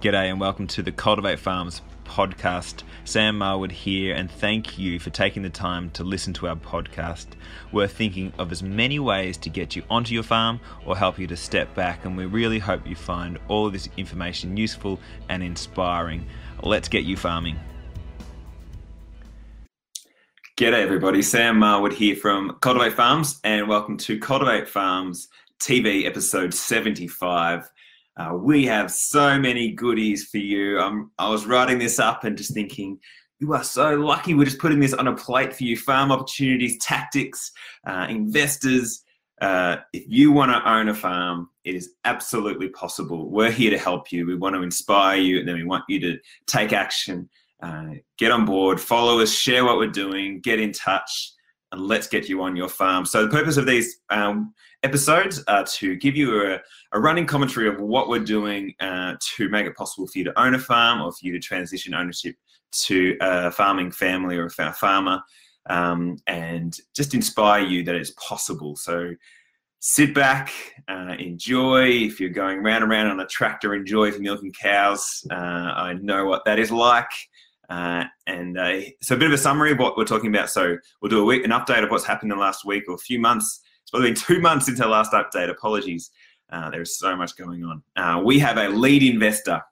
G'day and welcome to the Cultivate Farms podcast. Sam Marwood here, and thank you for taking the time to listen to our podcast. We're thinking of as many ways to get you onto your farm or help you to step back, and we really hope you find all this information useful and inspiring. Let's get you farming. G'day, everybody. Sam Marwood here from Cultivate Farms, and welcome to Cultivate Farms TV episode 75. Uh, we have so many goodies for you. Um, I was writing this up and just thinking, you are so lucky. We're just putting this on a plate for you farm opportunities, tactics, uh, investors. Uh, if you want to own a farm, it is absolutely possible. We're here to help you. We want to inspire you, and then we want you to take action, uh, get on board, follow us, share what we're doing, get in touch, and let's get you on your farm. So, the purpose of these um, episodes are to give you a, a running commentary of what we're doing uh, to make it possible for you to own a farm or for you to transition ownership to a farming family or a farmer um, and just inspire you that it's possible. So sit back, uh, enjoy. If you're going round and round on a tractor, enjoy if milking cows. Uh, I know what that is like. Uh, and uh, so a bit of a summary of what we're talking about. So we'll do a week, an update of what's happened in the last week or a few months. It's probably been two months since our last update. Apologies. Uh, there's so much going on. Uh, we have a lead investor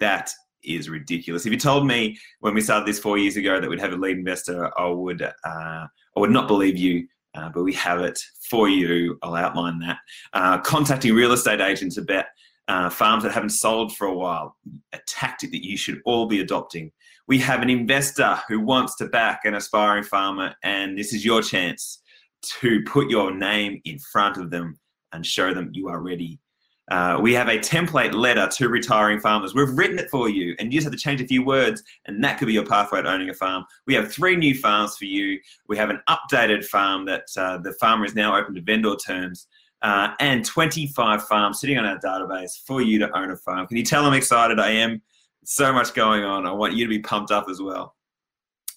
that is ridiculous. If you told me when we started this four years ago that we'd have a lead investor, I would uh, I would not believe you. Uh, but we have it for you. I'll outline that. Uh, contacting real estate agents about uh, farms that haven't sold for a while, a tactic that you should all be adopting. We have an investor who wants to back an aspiring farmer, and this is your chance to put your name in front of them and show them you are ready. Uh, we have a template letter to retiring farmers. We've written it for you, and you just have to change a few words, and that could be your pathway to owning a farm. We have three new farms for you. We have an updated farm that uh, the farmer is now open to vendor terms, uh, and 25 farms sitting on our database for you to own a farm. Can you tell I'm excited? I am. So much going on. I want you to be pumped up as well.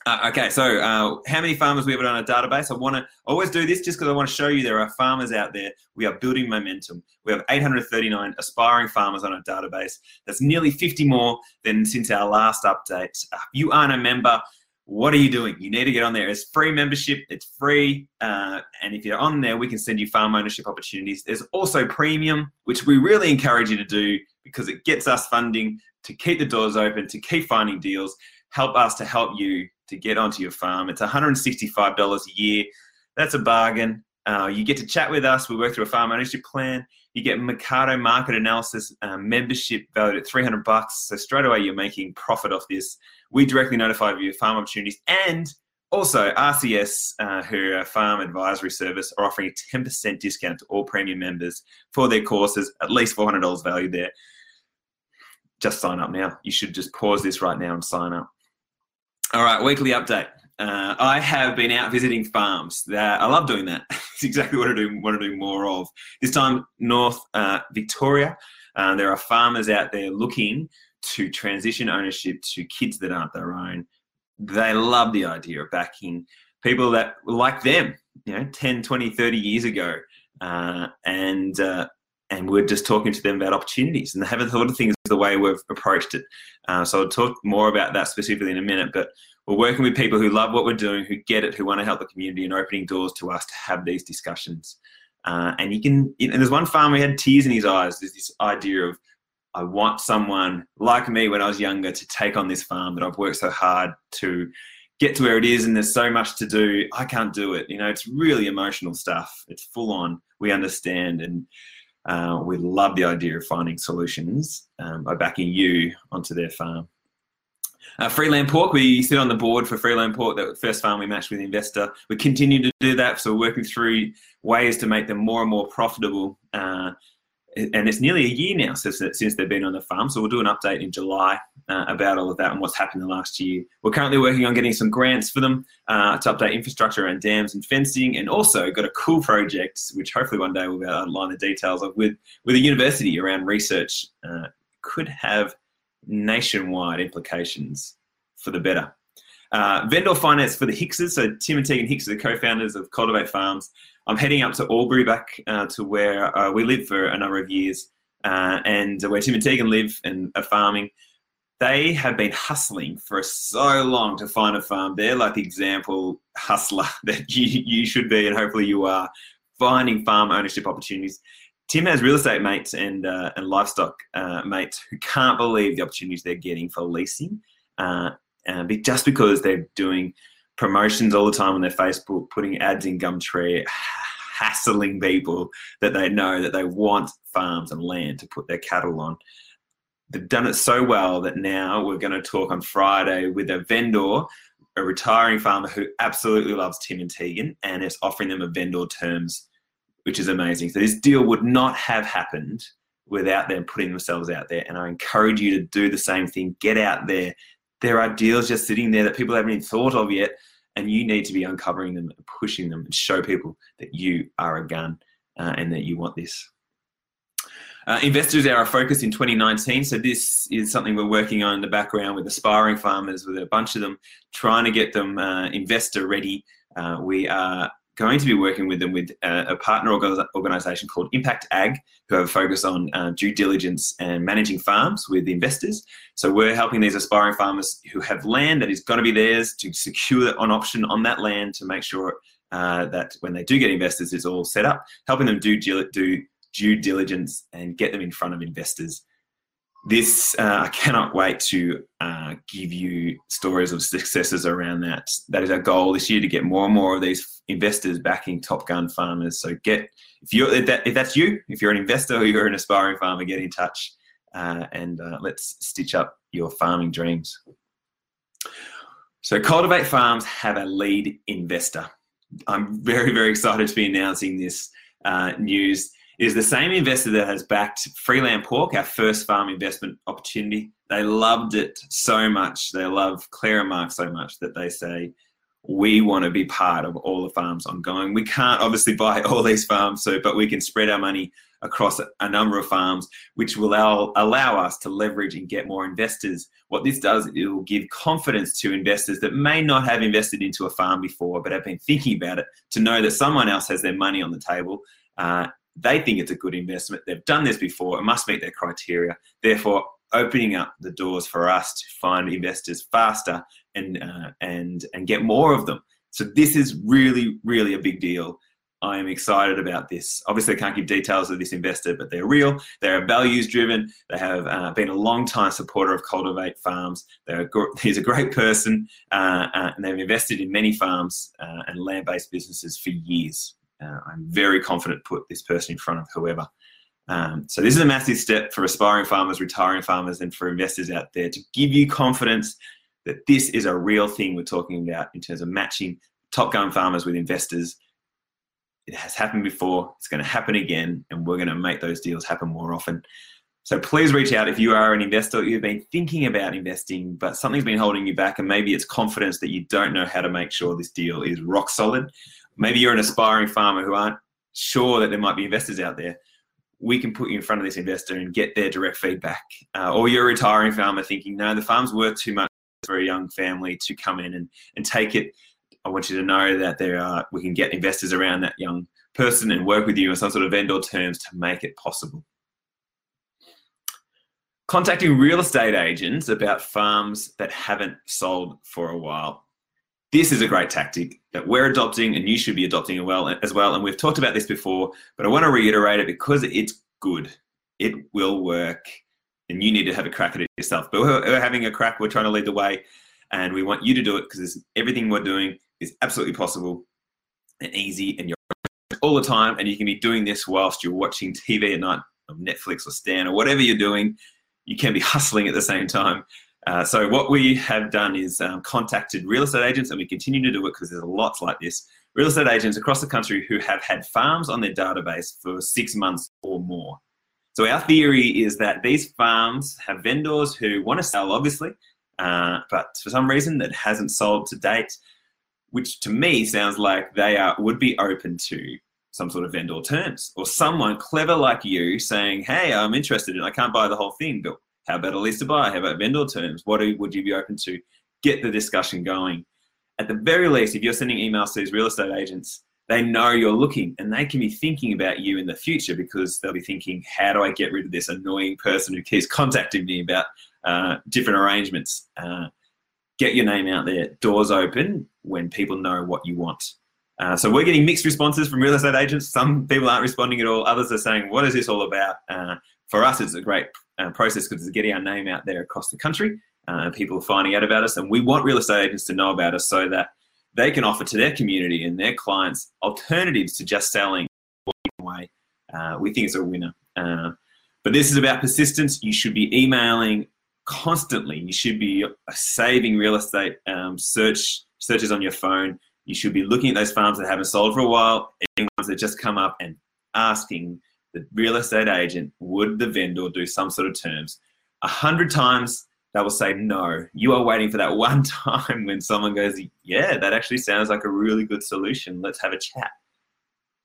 Uh, okay, so uh, how many farmers we have on a database? I want to always do this just because I want to show you there are farmers out there. We are building momentum. We have 839 aspiring farmers on our database. That's nearly 50 more than since our last update. Uh, you aren't a member. What are you doing? You need to get on there. It's free membership. It's free, uh, and if you're on there, we can send you farm ownership opportunities. There's also premium, which we really encourage you to do because it gets us funding to keep the doors open, to keep finding deals, help us to help you to get onto your farm. It's $165 a year. That's a bargain. Uh, you get to chat with us. We work through a farm ownership plan. You get Mecardo market analysis um, membership valued at 300 bucks. So straight away you're making profit off this. We directly notify you of farm opportunities and also RCS, uh, who are farm advisory service, are offering a 10% discount to all premium members for their courses, at least $400 value there. Just sign up now. You should just pause this right now and sign up. All right, weekly update. Uh, I have been out visiting farms. I love doing that. it's exactly what I do, want to do more of. This time, North uh, Victoria. Uh, there are farmers out there looking to transition ownership to kids that aren't their own. They love the idea of backing people that like them, you know, 10, 20, 30 years ago. Uh, and uh, and we're just talking to them about opportunities and they haven't thought of things the way we've approached it. Uh, so I'll talk more about that specifically in a minute, but we're working with people who love what we're doing, who get it, who want to help the community and opening doors to us to have these discussions. Uh, and you can, and there's one farmer who had tears in his eyes. There's this idea of, I want someone like me when I was younger to take on this farm that I've worked so hard to get to where it is and there's so much to do. I can't do it. You know, it's really emotional stuff. It's full on. We understand. And, uh, we love the idea of finding solutions um, by backing you onto their farm. Uh, Freeland Pork, we sit on the board for Freeland Pork, the first farm we matched with investor. We continue to do that, so we're working through ways to make them more and more profitable. Uh, and it's nearly a year now since, since they've been on the farm, so we'll do an update in July uh, about all of that and what's happened in the last year. We're currently working on getting some grants for them uh, to update infrastructure around dams and fencing, and also got a cool project, which hopefully one day we'll be able to outline the details of, with, with a university around research. Uh, could have nationwide implications for the better. Uh, vendor finance for the Hickses. So Tim and Tegan Hicks are the co-founders of Cultivate Farms. I'm heading up to Albury back uh, to where uh, we lived for a number of years uh, and where Tim and Tegan live and are farming, they have been hustling for so long to find a farm. They're like the example hustler that you, you should be, and hopefully you are, finding farm ownership opportunities. Tim has real estate mates and, uh, and livestock uh, mates who can't believe the opportunities they're getting for leasing, uh, just because they're doing promotions all the time on their Facebook, putting ads in Gumtree, hassling people that they know that they want farms and land to put their cattle on. They've done it so well that now we're going to talk on Friday with a vendor, a retiring farmer who absolutely loves Tim and Tegan and is offering them a vendor terms, which is amazing. So this deal would not have happened without them putting themselves out there. And I encourage you to do the same thing. Get out there. There are deals just sitting there that people haven't even thought of yet and you need to be uncovering them and pushing them and show people that you are a gun uh, and that you want this. Uh, investors are our focus in 2019. So this is something we're working on in the background with aspiring farmers, with a bunch of them, trying to get them uh, investor ready. Uh, we are going to be working with them with a, a partner organization called Impact Ag, who have a focus on uh, due diligence and managing farms with investors. So we're helping these aspiring farmers who have land that is going to be theirs to secure an option on that land to make sure uh, that when they do get investors, it's all set up, helping them do, do due diligence and get them in front of investors this uh, I cannot wait to uh, give you stories of successes around that. That is our goal this year to get more and more of these investors backing Top Gun farmers. So get if you if, that, if that's you, if you're an investor or you're an aspiring farmer, get in touch uh, and uh, let's stitch up your farming dreams. So Cultivate Farms have a lead investor. I'm very very excited to be announcing this uh, news is the same investor that has backed Freeland Pork, our first farm investment opportunity. They loved it so much. They love Clara Mark so much that they say, we want to be part of all the farms ongoing. We can't obviously buy all these farms, so but we can spread our money across a number of farms, which will allow, allow us to leverage and get more investors. What this does, it will give confidence to investors that may not have invested into a farm before, but have been thinking about it, to know that someone else has their money on the table. Uh, they think it's a good investment. They've done this before. It must meet their criteria. Therefore, opening up the doors for us to find investors faster and uh, and and get more of them. So this is really really a big deal. I am excited about this. Obviously, I can't give details of this investor, but they're real. They're values driven. They have uh, been a long time supporter of Cultivate Farms. They're a, he's a great person, uh, uh, and they've invested in many farms uh, and land based businesses for years uh, I'm very confident put this person in front of whoever. Um, so this is a massive step for aspiring farmers, retiring farmers, and for investors out there to give you confidence that this is a real thing we're talking about in terms of matching top gun farmers with investors. It has happened before, it's going to happen again, and we're going to make those deals happen more often. So please reach out if you are an investor, you've been thinking about investing, but something's been holding you back, and maybe it's confidence that you don't know how to make sure this deal is rock solid maybe you're an aspiring farmer who aren't sure that there might be investors out there. We can put you in front of this investor and get their direct feedback. Uh, or you're a retiring farmer thinking, no, the farm's worth too much for a young family to come in and, and take it. I want you to know that there are we can get investors around that young person and work with you on some sort of vendor terms to make it possible. Contacting real estate agents about farms that haven't sold for a while this is a great tactic that we're adopting and you should be adopting as well. And we've talked about this before, but I want to reiterate it because it's good. It will work and you need to have a crack at it yourself. But we're, having a crack, we're trying to lead the way and we want you to do it because everything we're doing is absolutely possible and easy and you're all the time and you can be doing this whilst you're watching TV at night on Netflix or Stan or whatever you're doing. You can be hustling at the same time uh, so what we have done is um, contacted real estate agents, and we continue to do it because there's lots like this. Real estate agents across the country who have had farms on their database for six months or more. So our theory is that these farms have vendors who want to sell, obviously, uh, but for some reason that hasn't sold to date, which to me sounds like they are would be open to some sort of vendor terms or someone clever like you saying, "Hey, I'm interested and I can't buy the whole thing, but how about a lease to buy? How about vendor terms? What would you be open to? Get the discussion going. At the very least, if you're sending emails to these real estate agents, they know you're looking and they can be thinking about you in the future because they'll be thinking, how do I get rid of this annoying person who keeps contacting me about uh, different arrangements? Uh, get your name out there, doors open when people know what you want. Uh, so we're getting mixed responses from real estate agents. Some people aren't responding at all. Others are saying, "What is this all about?" Uh, for us, it's a great uh, process because it's getting our name out there across the country. Uh, people are finding out about us, and we want real estate agents to know about us so that they can offer to their community and their clients alternatives to just selling away. Uh, we think it's a winner. Uh, but this is about persistence. You should be emailing constantly. You should be saving real estate um, search searches on your phone. You should be looking at those farms that haven't sold for a while, any ones that just come up, and asking the real estate agent, would the vendor do some sort of terms? A hundred times they will say no. You are waiting for that one time when someone goes, yeah, that actually sounds like a really good solution. Let's have a chat.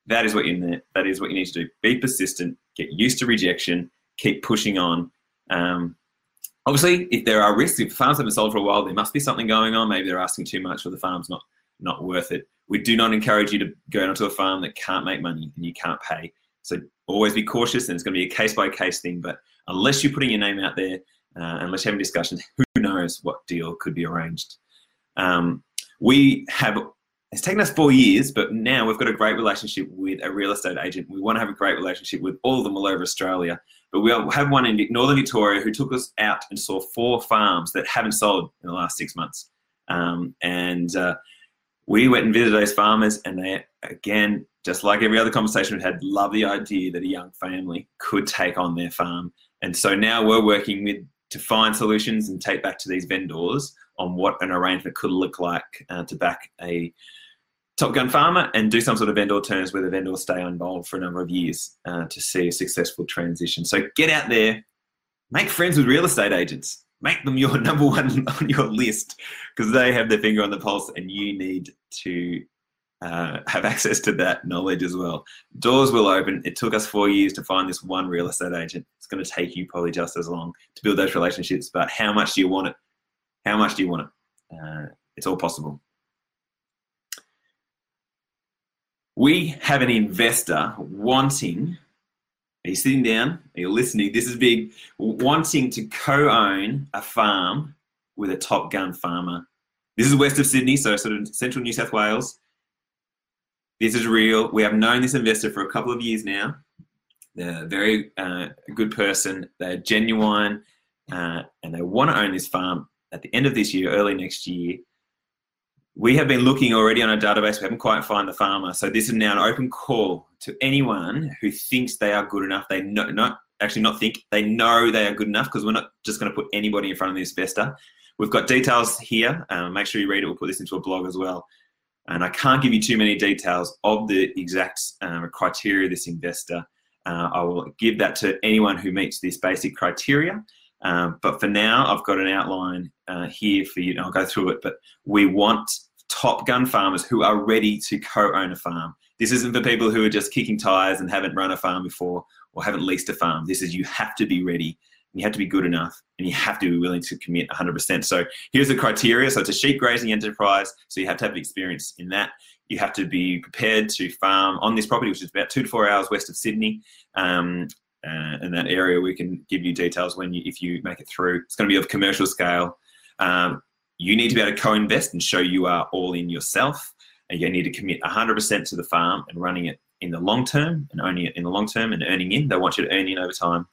That is what you need. That is what you need to do. Be persistent. Get used to rejection. Keep pushing on. Um, obviously, if there are risks, if farms haven't sold for a while, there must be something going on. Maybe they're asking too much, or the farm's not not worth it. We do not encourage you to go onto a farm that can't make money and you can't pay. So always be cautious, and it's going to be a case by case thing. But unless you're putting your name out there, uh, and let's have a discussion, who knows what deal could be arranged. Um, we have it's taken us four years, but now we've got a great relationship with a real estate agent. We want to have a great relationship with all of them all over Australia. But we have one in Northern Victoria who took us out and saw four farms that haven't sold in the last six months. Um, and uh, we went and visited those farmers, and they, again, just like every other conversation we've had, love the idea that a young family could take on their farm. And so now we're working with to find solutions and take back to these vendors on what an arrangement could look like uh, to back a Top Gun farmer and do some sort of vendor terms where the vendor stay involved for a number of years uh, to see a successful transition. So get out there, make friends with real estate agents, make them your number one on your list because they have their finger on the pulse and you need to uh, have access to that knowledge as well. Doors will open. It took us four years to find this one real estate agent. It's going to take you probably just as long to build those relationships. But how much do you want it? How much do you want it? Uh, it's all possible. We have an investor wanting, are you sitting down? Are you listening? This is big. Wanting to co own a farm with a top gun farmer. This is west of Sydney, so sort of central New South Wales. This is real. We have known this investor for a couple of years now. They're a very uh, good person. They're genuine, uh, and they want to own this farm at the end of this year, early next year we have been looking already on a database. We haven't quite found the farmer. So this is now an open call to anyone who thinks they are good enough. They know, not actually not think they know they are good enough because we're not just going to put anybody in front of the investor. We've got details here. Um, make sure you read it. We'll put this into a blog as well. And I can't give you too many details of the exact um, criteria this investor. Uh, I will give that to anyone who meets this basic criteria. Um, but for now, I've got an outline uh, here for you. I'll go through it. But we want top gun farmers who are ready to co-own a farm. This isn't for people who are just kicking tires and haven't run a farm before or haven't leased a farm. This is you have to be ready. You have to be good enough and you have to be willing to commit 100%. So here's the criteria. So it's a sheep grazing enterprise. So you have to have experience in that. You have to be prepared to farm on this property, which is about two to four hours west of Sydney. Um, uh, in that area, we can give you details when you, if you make it through. It's going to be of commercial scale. Um, you need to be able to co-invest and show you are all in yourself and you need to commit 100% to the farm and running it in the long term and owning it in the long term and earning in they want you to earn in over time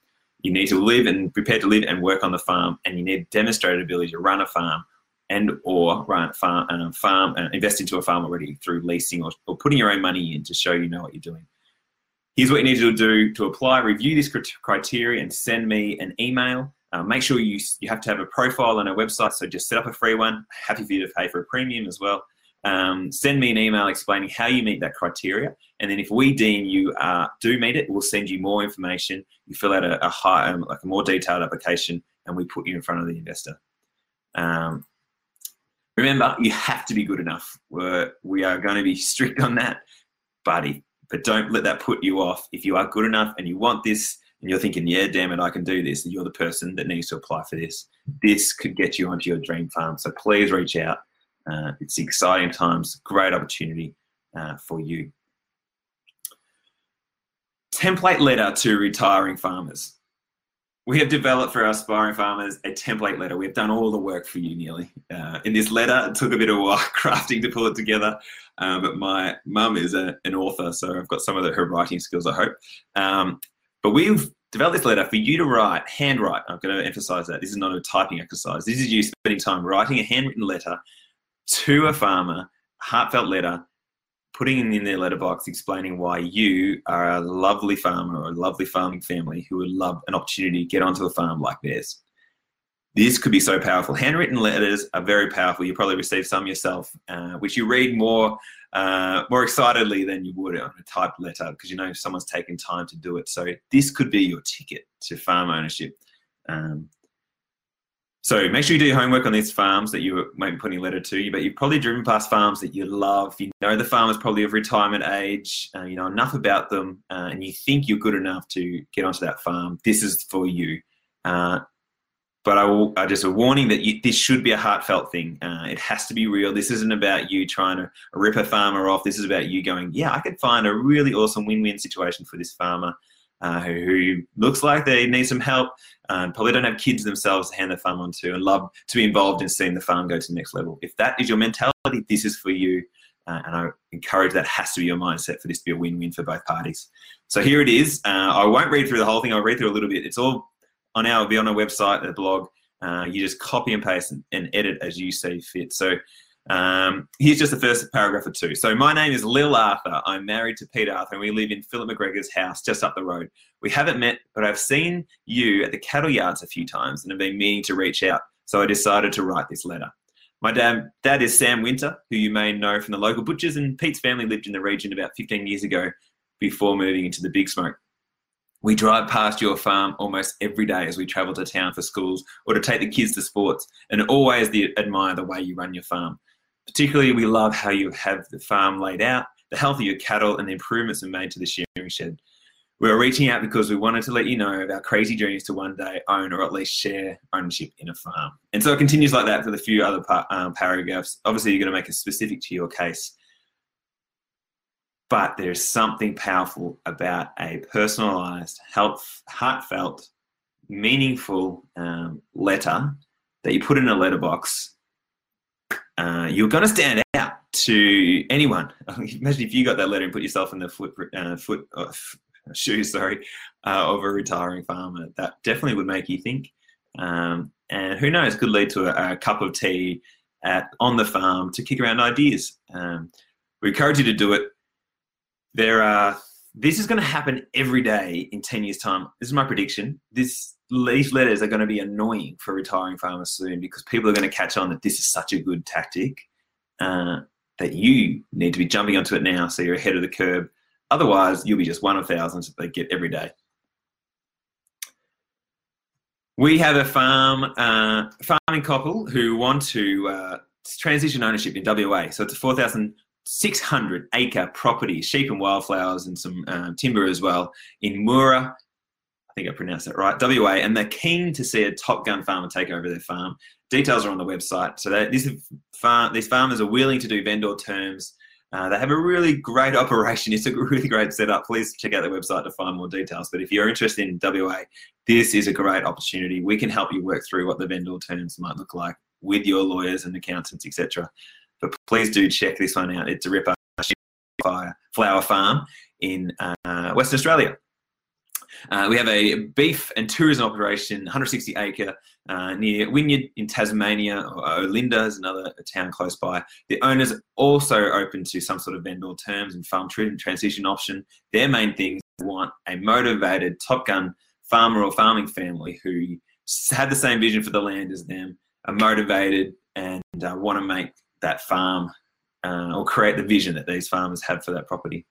you need to live and prepare to live and work on the farm and you need demonstrated ability to run a farm and or run farm, um, farm uh, invest into a farm already through leasing or, or putting your own money in to show you know what you're doing here's what you need to do to apply review this criteria and send me an email uh, make sure you, you have to have a profile on a website, so just set up a free one. Happy for you to pay for a premium as well. Um, send me an email explaining how you meet that criteria, and then if we deem you uh, do meet it, we'll send you more information. You fill out a, a high, um, like a more detailed application, and we put you in front of the investor. Um, remember, you have to be good enough. We're, we are going to be strict on that, buddy. But don't let that put you off. If you are good enough and you want this, and you're thinking, yeah, damn it, I can do this, and you're the person that needs to apply for this, this could get you onto your dream farm. So please reach out. Uh, it's exciting times, great opportunity uh, for you. template letter to retiring farmers. We have developed for our aspiring farmers a template letter. We've done all the work for you nearly. Uh, in this letter, it took a bit of while crafting to pull it together, um, but my mum is a, an author, so I've got some of the, her writing skills, I hope. Um, but we've developed this letter for you to write, handwrite. I'm going to emphasize that. This is not a typing exercise. This is you spending time writing a handwritten letter to a farmer, heartfelt letter putting in their letterbox explaining why you are a lovely farmer or a lovely farming family who would love an opportunity to get onto a farm like theirs. This could be so powerful. Handwritten letters are very powerful. You probably received some yourself, uh, which you read more uh, more excitedly than you would on a typed letter because you know someone's taken time to do it. So this could be your ticket to farm ownership. Um, so make sure you do your homework on these farms that you might be putting a letter to. You, but you've probably driven past farms that you love. You know the farmers probably of retirement age. Uh, you know enough about them, uh, and you think you're good enough to get onto that farm. This is for you. Uh, but I, will, I just a warning that you, this should be a heartfelt thing. Uh, it has to be real. This isn't about you trying to rip a farmer off. This is about you going, yeah, I could find a really awesome win-win situation for this farmer uh, who, who, looks like they need some help, probably don't have kids themselves to hand their farm on to, and love to be involved in seeing the farm go to the next level. If that is your mentality, this is for you. Uh, and I encourage that has to be your mindset for this to be a win-win for both parties. So here it is. Uh, I won't read through the whole thing. I'll read through a little bit. It's all on our, be on our website, the blog. Uh, you just copy and paste and, and edit as you see fit. So um, here's just the first paragraph or two. So, my name is Lil Arthur. I'm married to Pete Arthur, and we live in Philip McGregor's house just up the road. We haven't met, but I've seen you at the cattle yards a few times and have been meaning to reach out. So, I decided to write this letter. My dad, dad is Sam Winter, who you may know from the local butchers, and Pete's family lived in the region about 15 years ago before moving into the big smoke. We drive past your farm almost every day as we travel to town for schools or to take the kids to sports, and always admire the way you run your farm. Particularly, we love how you have the farm laid out, the health of your cattle, and the improvements we made to the shearing shed. We are reaching out because we wanted to let you know of our crazy dreams to one day own or at least share ownership in a farm. And so it continues like that for the few other um, paragraphs. Obviously, you're going to make it specific to your case. But there's something powerful about a personalized, heartfelt, meaningful um, letter that you put in a letterbox uh, you're going to stand out to anyone. Imagine if you got that letter and put yourself in the foot uh, foot uh, shoes, sorry, uh, of a retiring farmer. That definitely would make you think. Um, and who knows, could lead to a, a, cup of tea at on the farm to kick around ideas. Um, we encourage you to do it. There are. This is going to happen every day in ten years' time. This is my prediction. This these letters are going to be annoying for retiring farmers soon because people are going to catch on that this is such a good tactic uh, that you need to be jumping onto it now so you're ahead of the curve. Otherwise, you'll be just one of thousands that they get every day. We have a farm uh, farming couple who want to uh, transition ownership in WA. So it's a 4,600 acre property, sheep and wildflowers and some um, timber as well in Moora I think I pronounced that right, WA, and they're keen to see a Top Gun farmer take over their farm. Details are on the website. So they, this farm, these farmers are willing to do vendor terms. Uh, they have a really great operation. It's a really great setup. Please check out their website to find more details. But if you're interested in WA, this is a great opportunity. We can help you work through what the vendor terms might look like with your lawyers and accountants, etc. But please do check this one out. It's a ripper flower farm in uh, Western Australia. Uh, we have a beef and tourism operation, 160 acre uh, near Wynyard in Tasmania, Olinda is another town close by. The owners also open to some sort of vendor terms and farm transition option. Their main thing is want a motivated Top Gun farmer or farming family who have the same vision for the land as them, are motivated and uh, want to make that farm uh, or create the vision that these farmers have for that property.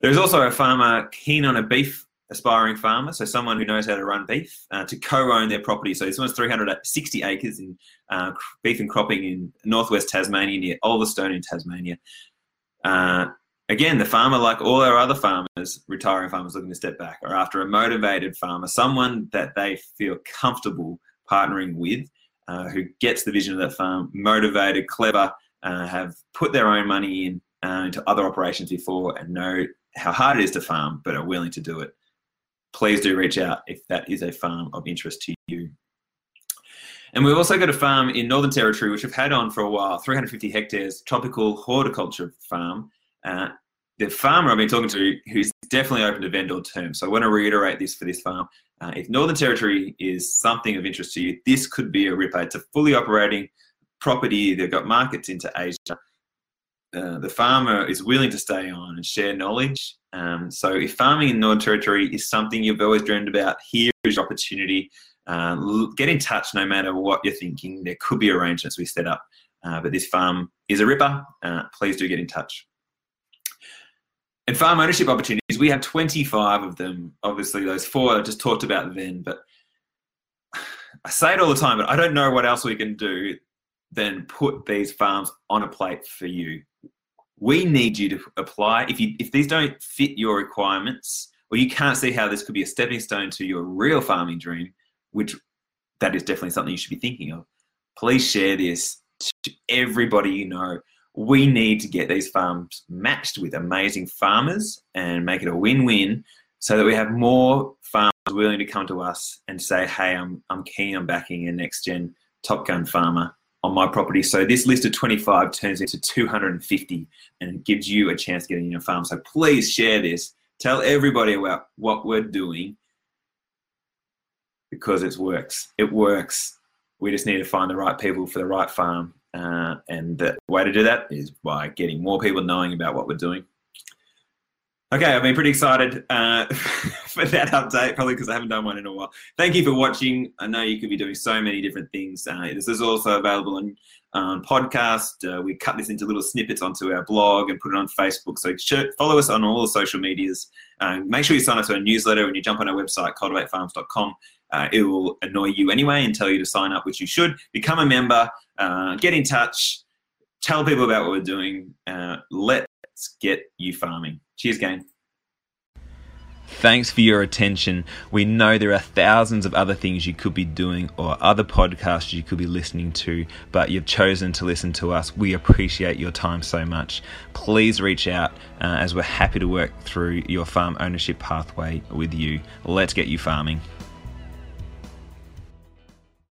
There's also a farmer keen on a beef aspiring farmer, so someone who knows how to run beef, uh, to co-own their property. So this one's 360 acres in uh, beef and cropping in northwest Tasmania near Ulverstone in Tasmania. Uh, again, the farmer, like all our other farmers, retiring farmers looking to step back, are after a motivated farmer, someone that they feel comfortable partnering with, uh, who gets the vision of that farm, motivated, clever, uh, have put their own money in uh, into other operations before and know how hard it is to farm, but are willing to do it, please do reach out if that is a farm of interest to you. And we've also got a farm in Northern Territory, which we've had on for a while 350 hectares, tropical horticulture farm. Uh, the farmer I've been talking to, who's definitely open to vendor terms. So I want to reiterate this for this farm. Uh, if Northern Territory is something of interest to you, this could be a ripper. It's a fully operating property. They've got markets into Asia. Uh, the farmer is willing to stay on and share knowledge. Um, so if farming in Northern Territory is something you've always dreamed about, here is your opportunity. Uh, get in touch no matter what you're thinking. There could be arrangements we set up. Uh, but this farm is a ripper. Uh, please do get in touch. And farm ownership opportunities, we have 25 of them. Obviously, those four I just talked about then, but I say it all the time, but I don't know what else we can do than put these farms on a plate for you. We need you to apply. If you if these don't fit your requirements, or you can't see how this could be a stepping stone to your real farming dream, which that is definitely something you should be thinking of. Please share this to everybody you know. We need to get these farms matched with amazing farmers and make it a win-win so that we have more farmers willing to come to us and say, hey, I'm, I'm keen on backing a next gen Top Gun farmer on my property. So this list of 25 turns into 250 and gives you a chance to get in your farm. So please share this. Tell everybody about what we're doing because it works. It works. We just need to find the right people for the right farm. Uh, and the way to do that is by getting more people knowing about what we're doing. Okay, I've been pretty excited uh, for that update, probably because I haven't done one in a while. Thank you for watching. I know you could be doing so many different things. Uh, this is also available on um, podcast. Uh, we cut this into little snippets onto our blog and put it on Facebook. So follow us on all the social medias. Um, make sure you sign up to our newsletter when you jump on our website, cultivatefarms.com. Uh, it will annoy you anyway and tell you to sign up, which you should. Become a member, uh, get in touch, tell people about what we're doing. Uh, let's get you farming. Cheers, gang. Thanks for your attention. We know there are thousands of other things you could be doing or other podcasts you could be listening to, but you've chosen to listen to us. We appreciate your time so much. Please reach out uh, as we're happy to work through your farm ownership pathway with you. Let's get you farming.